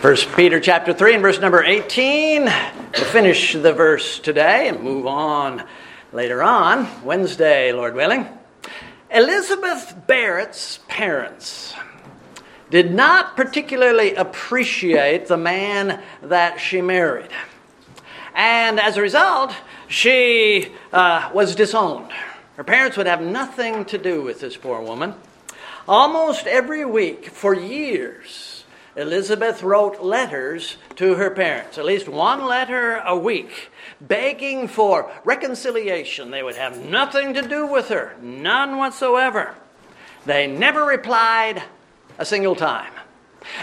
First Peter chapter 3 and verse number 18. We'll finish the verse today and move on later on, Wednesday, Lord willing. Elizabeth Barrett's parents did not particularly appreciate the man that she married. And as a result, she uh, was disowned. Her parents would have nothing to do with this poor woman. Almost every week for years, Elizabeth wrote letters to her parents, at least one letter a week, begging for reconciliation. They would have nothing to do with her, none whatsoever. They never replied a single time.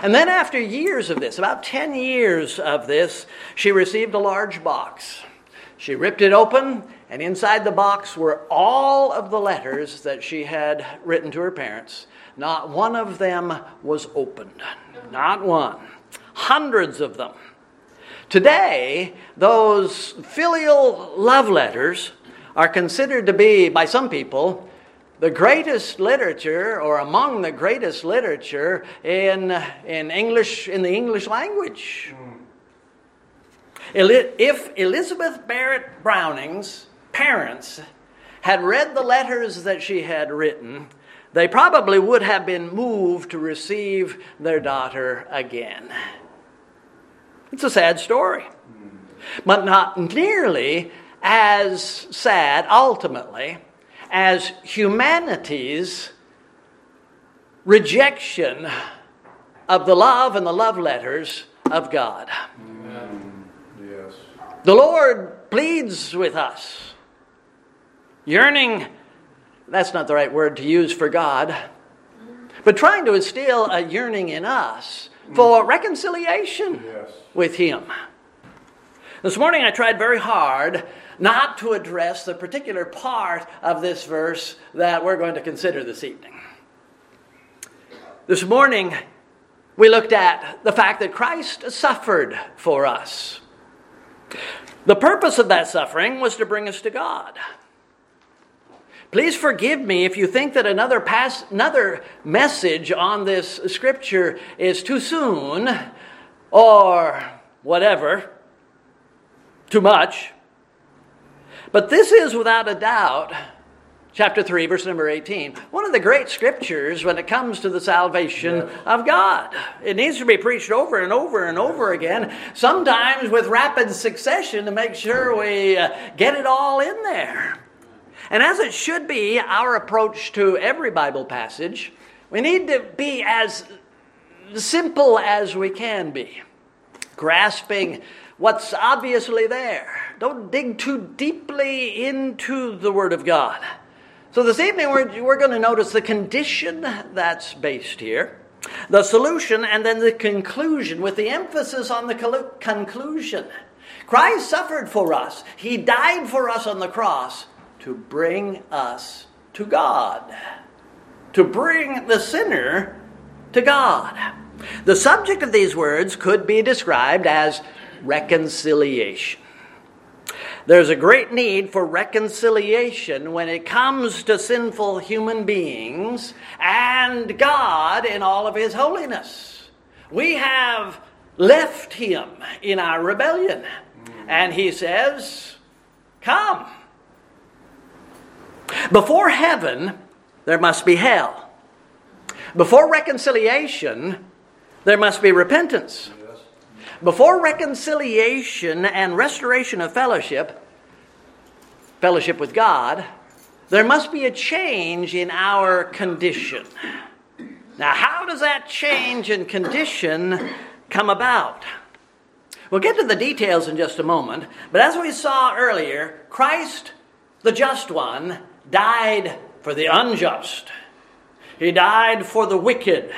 And then, after years of this, about 10 years of this, she received a large box. She ripped it open, and inside the box were all of the letters that she had written to her parents. Not one of them was opened. Not one. Hundreds of them. Today, those filial love letters are considered to be, by some people, the greatest literature or among the greatest literature in, in English in the English language. Hmm. If Elizabeth Barrett Browning's parents had read the letters that she had written, they probably would have been moved to receive their daughter again. It's a sad story, but not nearly as sad, ultimately, as humanity's rejection of the love and the love letters of God. Amen. Yes. The Lord pleads with us, yearning that's not the right word to use for God, but trying to instill a yearning in us for reconciliation yes. with Him. This morning I tried very hard not to address the particular part of this verse that we're going to consider this evening. This morning we looked at the fact that Christ suffered for us. The purpose of that suffering was to bring us to God. Please forgive me if you think that another, pass, another message on this scripture is too soon or whatever, too much. But this is without a doubt, chapter 3, verse number 18, one of the great scriptures when it comes to the salvation yes. of God. It needs to be preached over and over and over again, sometimes with rapid succession to make sure we uh, get it all in there. And as it should be our approach to every Bible passage, we need to be as simple as we can be, grasping what's obviously there. Don't dig too deeply into the Word of God. So this evening we're, we're going to notice the condition that's based here, the solution, and then the conclusion, with the emphasis on the conclusion. Christ suffered for us, He died for us on the cross to bring us to God, to bring the sinner to God. The subject of these words could be described as reconciliation. There's a great need for reconciliation when it comes to sinful human beings and God in all of His holiness. We have left Him in our rebellion. And He says, Come, before heaven, there must be hell. Before reconciliation, there must be repentance. Before reconciliation and restoration of fellowship, fellowship with God, there must be a change in our condition. Now, how does that change in condition come about? We'll get to the details in just a moment, but as we saw earlier, Christ, the just one, died for the unjust, He died for the wicked.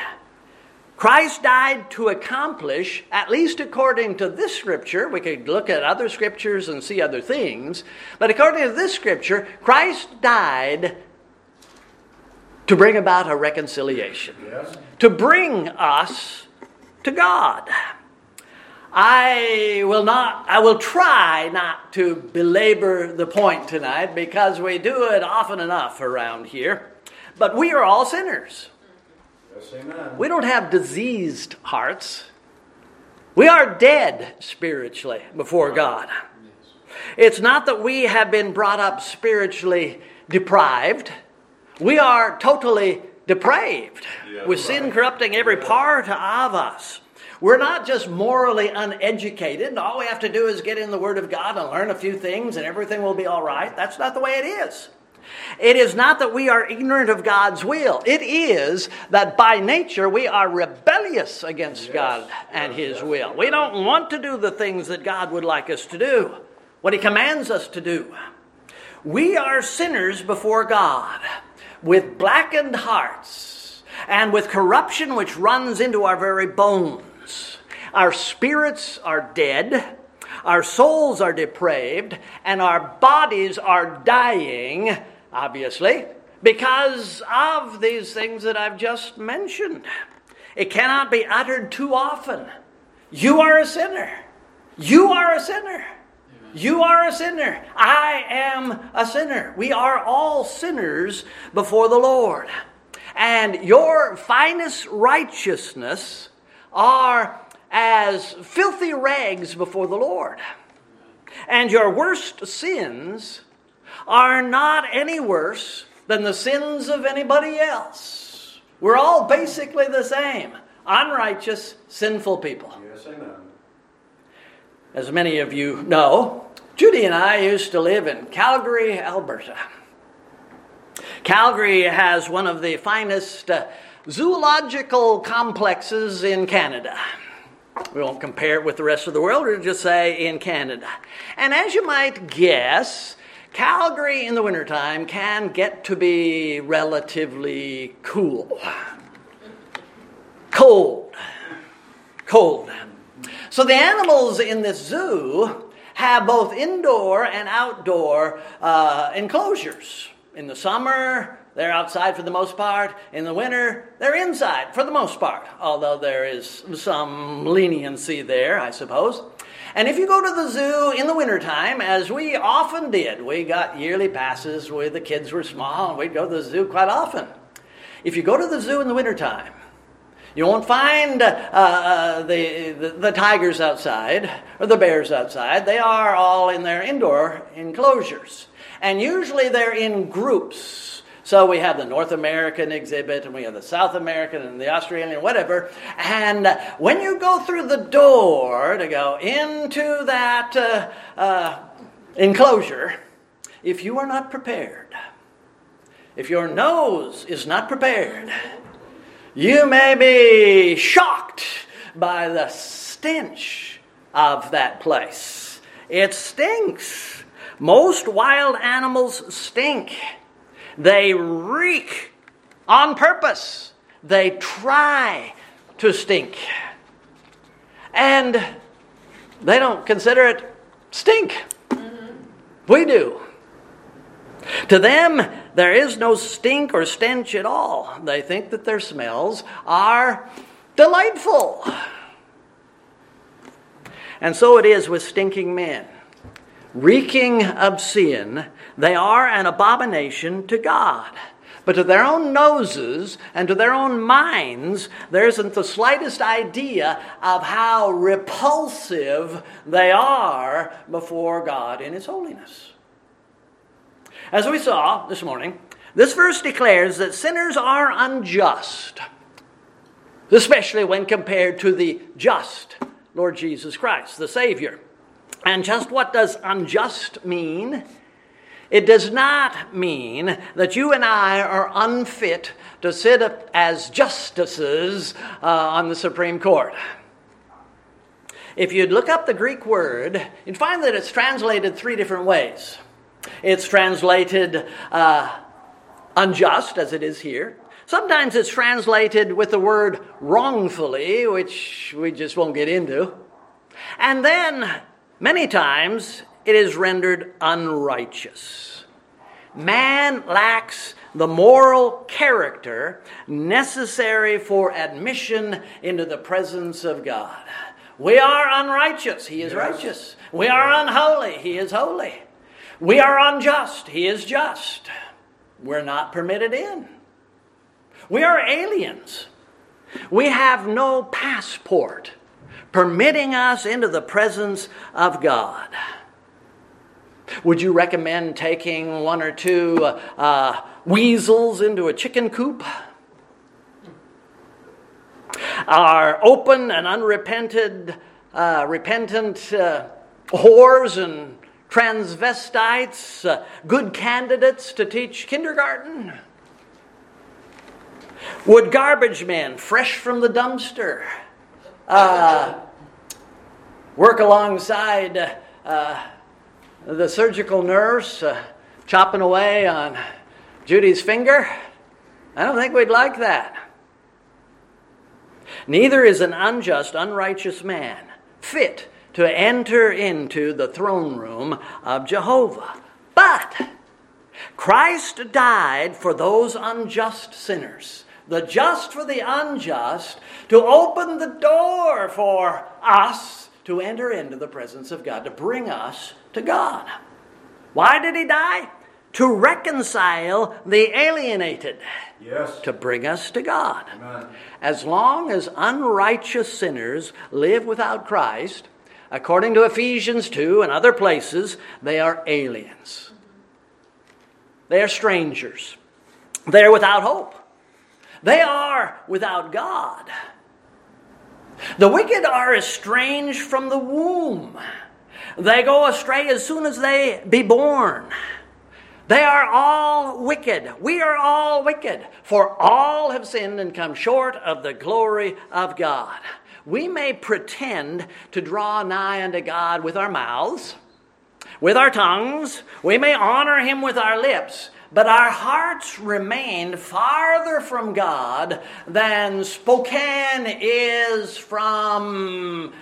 Christ died to accomplish, at least according to this scripture, we could look at other scriptures and see other things, but according to this scripture, Christ died to bring about a reconciliation, yes. to bring us to God. I will not, I will try not to belabor the point tonight because we do it often enough around here. But we are all sinners. Yes, amen. We don't have diseased hearts. We are dead spiritually before God. It's not that we have been brought up spiritually deprived. We are totally depraved Yeah, with right. sin corrupting every part of us. We're not just morally uneducated, and all we have to do is get in the Word of God and learn a few things and everything will be all right. That's not the way it is. It is not that we are ignorant of God's will. It is that by nature we are rebellious against God and His will. We don't want to do the things that God would like us to do, what He commands us to do. We are sinners before God with blackened hearts and with corruption which runs into our very bones. Our spirits are dead, our souls are depraved, and our bodies are dying, obviously, because of these things that I've just mentioned. It cannot be uttered too often. You are a sinner. You are a sinner. You are a sinner. I am a sinner. We are all sinners before the Lord. And your finest righteousness are as filthy rags before the Lord. And your worst sins are not any worse than the sins of anybody else. We're all basically the same unrighteous, sinful people. Yes, amen. As many of you know, Judy and I used to live in Calgary, Alberta. Calgary has one of the finest uh, zoological complexes in Canada. We won't compare it with the rest of the world, we'll just say in Canada. And as you might guess, Calgary in the wintertime can get to be relatively cool. Cold. Cold. So the animals in this zoo have both indoor and outdoor uh, enclosures. In the summer, they're outside for the most part. In the winter, they're inside for the most part, although there is some leniency there, I suppose. And if you go to the zoo in the wintertime, as we often did, we got yearly passes when the kids were small, and we'd go to the zoo quite often. If you go to the zoo in the wintertime, you won't find uh, uh, the, the, the tigers outside or the bears outside. They are all in their indoor enclosures. And usually they're in groups. So we have the North American exhibit and we have the South American and the Australian, whatever. And when you go through the door to go into that uh, uh, enclosure, if you are not prepared, if your nose is not prepared, you may be shocked by the stench of that place. It stinks. Most wild animals stink. They reek on purpose. They try to stink. And they don't consider it stink. Mm-hmm. We do. To them, there is no stink or stench at all. They think that their smells are delightful. And so it is with stinking men. Reeking of sin, they are an abomination to God. But to their own noses and to their own minds, there isn't the slightest idea of how repulsive they are before God in His holiness. As we saw this morning, this verse declares that sinners are unjust, especially when compared to the just Lord Jesus Christ, the Savior. And just what does unjust mean? It does not mean that you and I are unfit to sit as justices uh, on the Supreme Court. If you'd look up the Greek word, you'd find that it's translated three different ways. It's translated uh, unjust, as it is here. Sometimes it's translated with the word wrongfully, which we just won't get into. And then, many times, it is rendered unrighteous. Man lacks the moral character necessary for admission into the presence of God. We are unrighteous, He is Yes. righteous. We are unholy, He is holy. We are unjust, He is just. We're not permitted in. We are aliens. We have no passport permitting us into the presence of God. Would you recommend taking one or two uh, weasels into a chicken coop? Are open and unrepented, uh, repentant uh, whores and transvestites uh, good candidates to teach kindergarten? Would garbage men, fresh from the dumpster, uh, work alongside uh, the surgical nurse uh, chopping away on Judy's finger? I don't think we'd like that. Neither is an unjust, unrighteous man fit to enter into the throne room of Jehovah. But Christ died for those unjust sinners, the just for the unjust, to open the door for us to enter into the presence of God, to bring us to God. Why did he die? To reconcile the alienated. Yes. To bring us to God. Amen. As long as unrighteous sinners live without Christ, according to Ephesians 2 and other places, they are aliens. They are strangers. They are without hope. They are without God. The wicked are estranged from the womb. They go astray as soon as they be born. They are all wicked. We are all wicked, for all have sinned and come short of the glory of God. We may pretend to draw nigh unto God with our mouths, with our tongues. We may honor Him with our lips, but our hearts remain farther from God than Spokane is from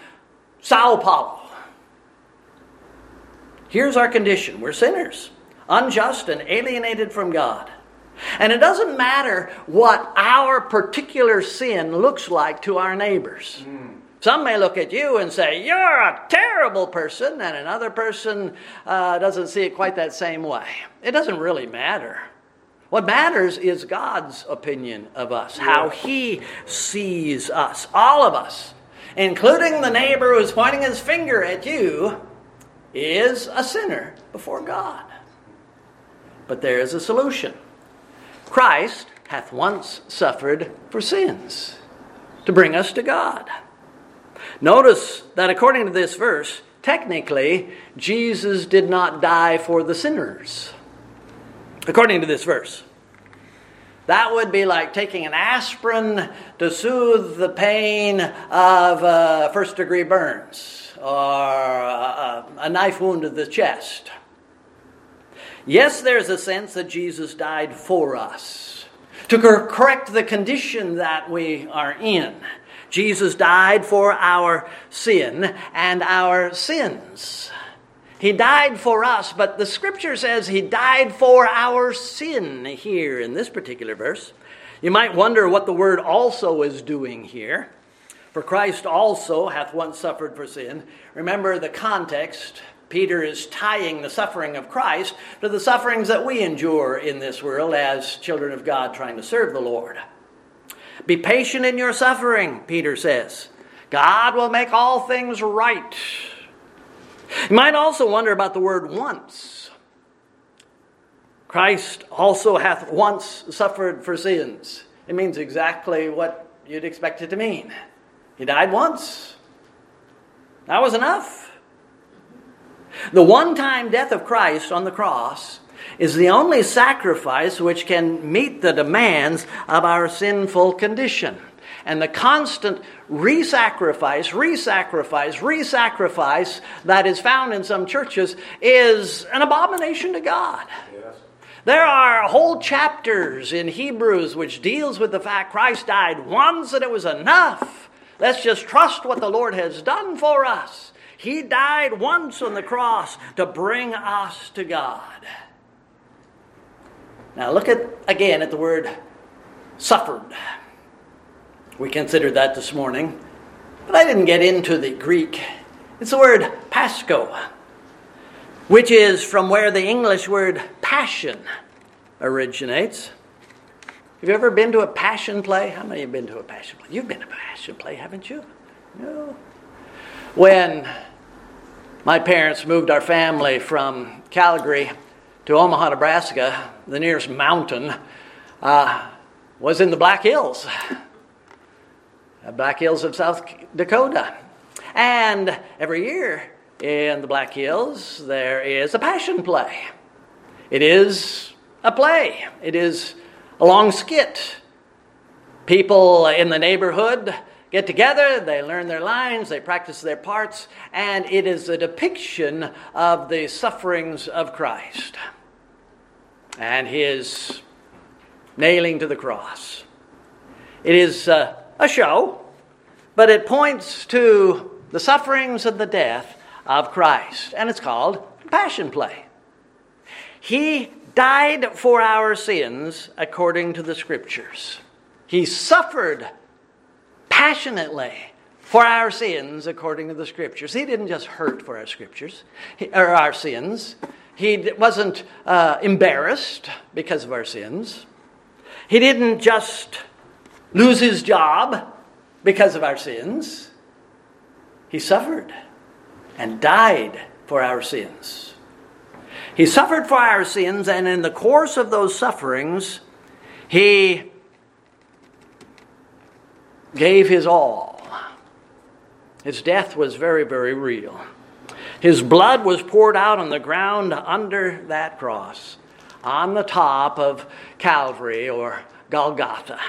Sao Paulo. Here's our condition we're sinners, unjust and alienated from God. And it doesn't matter what our particular sin looks like to our neighbors. Hmm. Some may look at you and say, You're a terrible person, and another person uh, doesn't see it quite that same way. It doesn't really matter. What matters is God's opinion of us, how He sees us, all of us, including the neighbor who's pointing his finger at you, is a sinner before God. But there is a solution. Christ hath once suffered for sins to bring us to God. Notice that according to this verse, technically, Jesus did not die for the sinners. According to this verse. That would be like taking an aspirin to soothe the pain of uh, first degree burns or a, a knife wound to the chest. Yes, there's a sense that Jesus died for us to correct the condition that we are in. Jesus died for our sin and our sins. He died for us, but the scripture says he died for our sin here in this particular verse. You might wonder what the word also is doing here. For Christ also hath once suffered for sin. Remember the context. Peter is tying the suffering of Christ to the sufferings that we endure in this world as children of God trying to serve the Lord. Be patient in your suffering, Peter says. God will make all things right. You might also wonder about the word once. Christ also hath once suffered for sins. It means exactly what you'd expect it to mean. He died once. That was enough. The one time death of Christ on the cross is the only sacrifice which can meet the demands of our sinful condition. And the constant re sacrifice, re sacrifice, re sacrifice that is found in some churches is an abomination to God. Yes. There are whole chapters in Hebrews which deals with the fact Christ died once and it was enough. Let's just trust what the Lord has done for us. He died once on the cross to bring us to God. Now look at again at the word suffered. We considered that this morning, but I didn't get into the Greek. It's the word pascho, which is from where the English word passion originates. Have you ever been to a passion play? How many have been to a passion play? You've been to a passion play, haven't you? No. When my parents moved our family from Calgary to Omaha, Nebraska, the nearest mountain uh, was in the Black Hills, the Black Hills of South Dakota. And every year in the Black Hills, there is a passion play. It is a play, it is a long skit. People in the neighborhood get together, they learn their lines, they practice their parts, and it is a depiction of the sufferings of Christ and his nailing to the cross. It is uh, a show, but it points to the sufferings and the death of Christ, and it's called Passion Play. He died for our sins according to the Scriptures. He suffered passionately for our sins according to the Scriptures. He didn't just hurt for our Scriptures or our sins. He wasn't uh, embarrassed because of our sins. He didn't just lose his job because of our sins. He suffered and died for our sins. He suffered for our sins, and in the course of those sufferings, he gave his all. His death was very, very real. His blood was poured out on the ground under that cross, on the top of Calvary or Golgotha.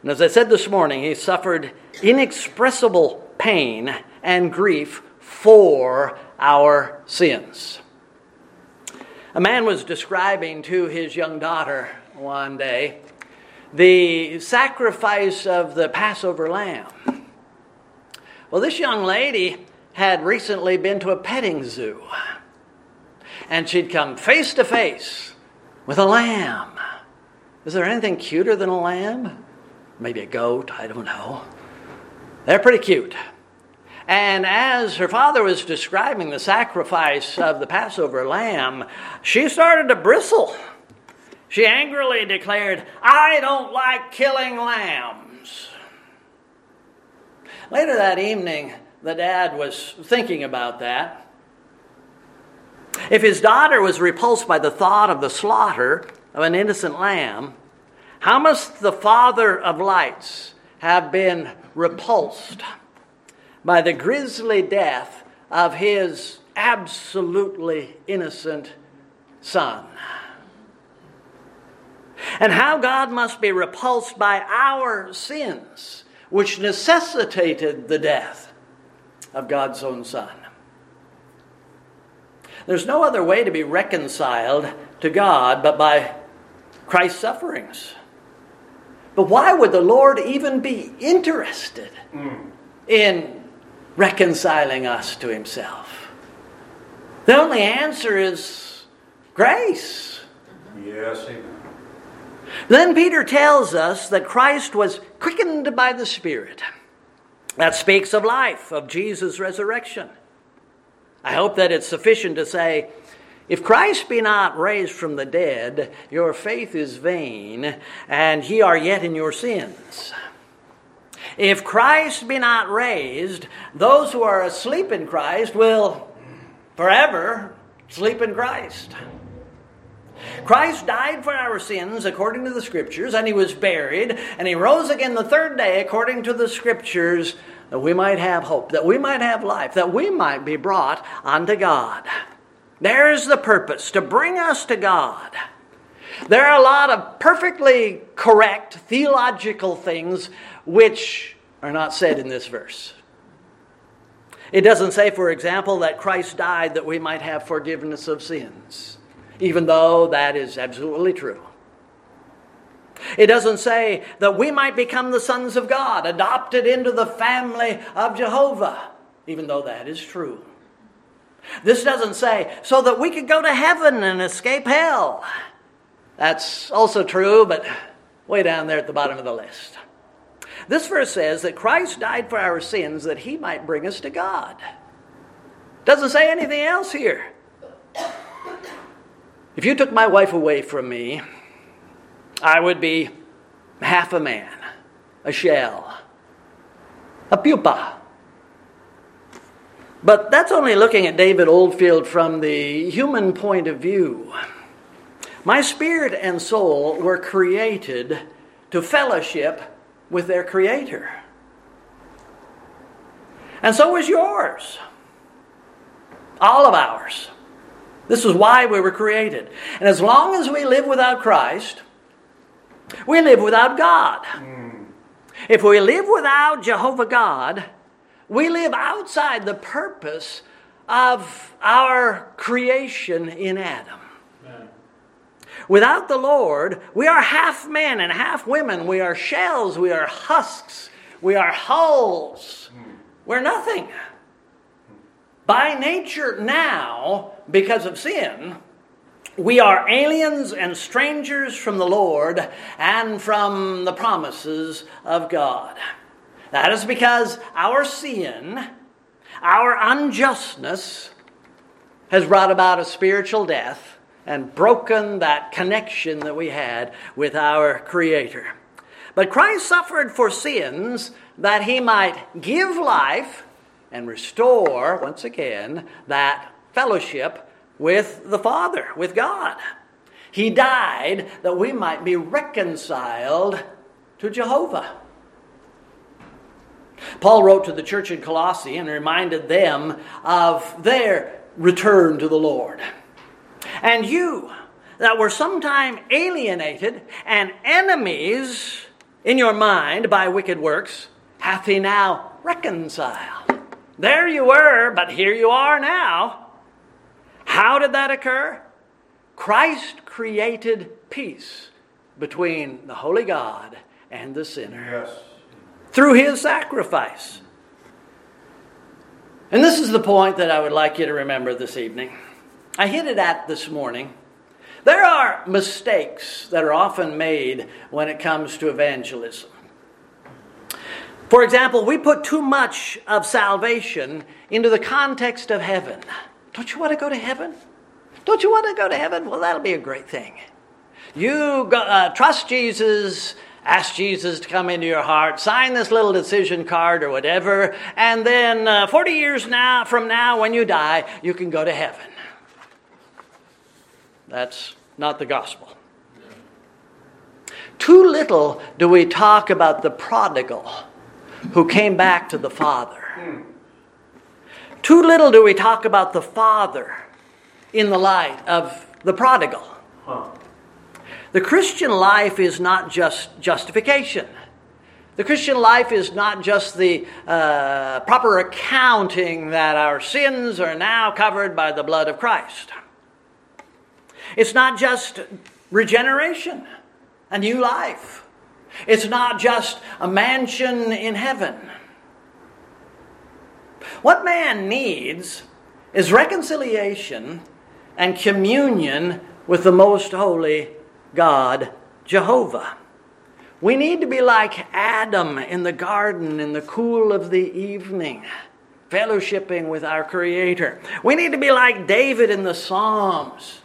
And as I said this morning, he suffered inexpressible pain and grief for our sins. A man was describing to his young daughter one day the sacrifice of the Passover lamb. Well, this young lady had recently been to a petting zoo, and she'd come face to face with a lamb. Is there anything cuter than a lamb? Maybe a goat, I don't know. They're pretty cute. And as her father was describing the sacrifice of the Passover lamb, she started to bristle. She angrily declared, I don't like killing lambs. Later that evening, the dad was thinking about that. If his daughter was repulsed by the thought of the slaughter of an innocent lamb, how must the Father of lights have been repulsed by the grisly death of his absolutely innocent son. And how God must be repulsed by our sins, which necessitated the death of God's own Son. There's no other way to be reconciled to God but by Christ's sufferings. But why would the Lord even be interested mm. in reconciling us to Himself? The only answer is grace. Yes, amen. Then Peter tells us that Christ was quickened by the Spirit. That speaks of life, of Jesus' resurrection. I hope that it's sufficient to say, if Christ be not raised from the dead, your faith is vain, and ye are yet in your sins. If Christ be not raised, those who are asleep in Christ will forever sleep in Christ. Christ died for our sins according to the Scriptures, and he was buried, and he rose again the third day according to the Scriptures, that we might have hope, that we might have life, that we might be brought unto God. There's the purpose to bring us to God. There are a lot of perfectly correct theological things which are not said in this verse. It doesn't say, for example, that Christ died that we might have forgiveness of sins, even though that is absolutely true. It doesn't say that we might become the sons of God, adopted into the family of Jehovah, even though that is true. This doesn't say so that we could go to heaven and escape hell. That's also true, but way down there at the bottom of the list. This verse says that Christ died for our sins that he might bring us to God. Doesn't say anything else here. If you took my wife away from me, I would be half a man, a shell, a pupa. But that's only looking at David Oldfield from the human point of view. My spirit and soul were created to fellowship with their Creator. And so was yours. All of ours. This is why we were created. And as long as we live without Christ, we live without God. Mm. If we live without Jehovah God, we live outside the purpose of our creation in Adam. Without the Lord, we are half men and half women. We are shells, we are husks, we are hulls. We're nothing. By nature, now, because of sin, we are aliens and strangers from the Lord and from the promises of God. That is because our sin, our unjustness, has brought about a spiritual death and broken that connection that we had with our Creator. But Christ suffered for sins that he might give life and restore, once again, that fellowship with the Father, with God. He died that we might be reconciled to Jehovah. Paul wrote to the church in Colossae and reminded them of their return to the Lord. And you that were sometime alienated and enemies in your mind by wicked works, hath he now reconciled. There you were, but here you are now. How did that occur? Christ created peace between the holy God and the sinner yes. through his sacrifice. And this is the point that I would like you to remember this evening. I hinted at this morning. There are mistakes that are often made when it comes to evangelism. For example, we put too much of salvation into the context of heaven. Don't you want to go to heaven? Don't you want to go to heaven? Well, that'll be a great thing. You go, uh, trust Jesus, ask Jesus to come into your heart, sign this little decision card or whatever, and then uh, 40 years now from now, when you die, you can go to heaven. That's not the gospel. Too little do we talk about the prodigal who came back to the Father. Too little do we talk about the Father in the light of the prodigal. The Christian life is not just justification. The Christian life is not just the uh, proper accounting that our sins are now covered by the blood of Christ. It's not just regeneration, a new life. It's not just a mansion in heaven. What man needs is reconciliation and communion with the most holy God, Jehovah. We need to be like Adam in the garden in the cool of the evening, fellowshipping with our Creator. We need to be like David in the Psalms,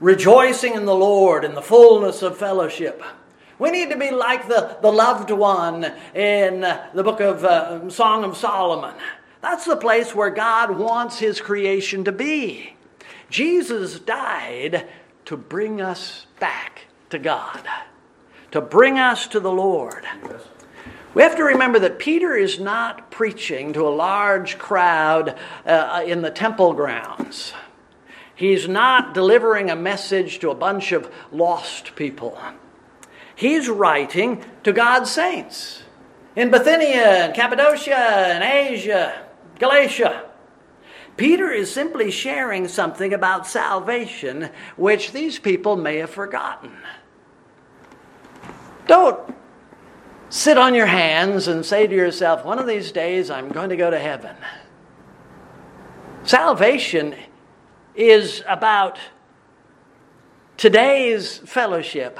rejoicing in the Lord in the fullness of fellowship. We need to be like the, the loved one in the book of uh, Song of Solomon. That's the place where God wants his creation to be. Jesus died to bring us back to God, to bring us to the Lord. We have to remember that Peter is not preaching to a large crowd uh, in the temple grounds. He's not delivering a message to a bunch of lost people. He's writing to God's saints in Bithynia and Cappadocia and Asia, Galatia. Peter is simply sharing something about salvation which these people may have forgotten. Don't sit on your hands and say to yourself, one of these days I'm going to go to heaven. Salvation is about today's fellowship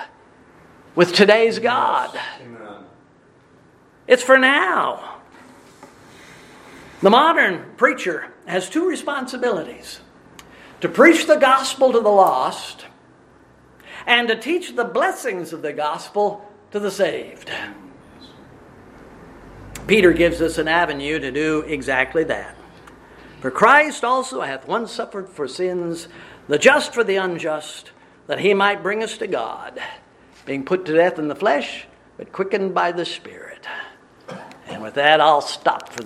with today's God. Amen. It's for now. The modern preacher has two responsibilities to preach the gospel to the lost and to teach the blessings of the gospel to the saved. Peter gives us an avenue to do exactly that. For Christ also hath once suffered for sins, the just for the unjust, that he might bring us to God, being put to death in the flesh, but quickened by the Spirit. And with that, I'll stop for the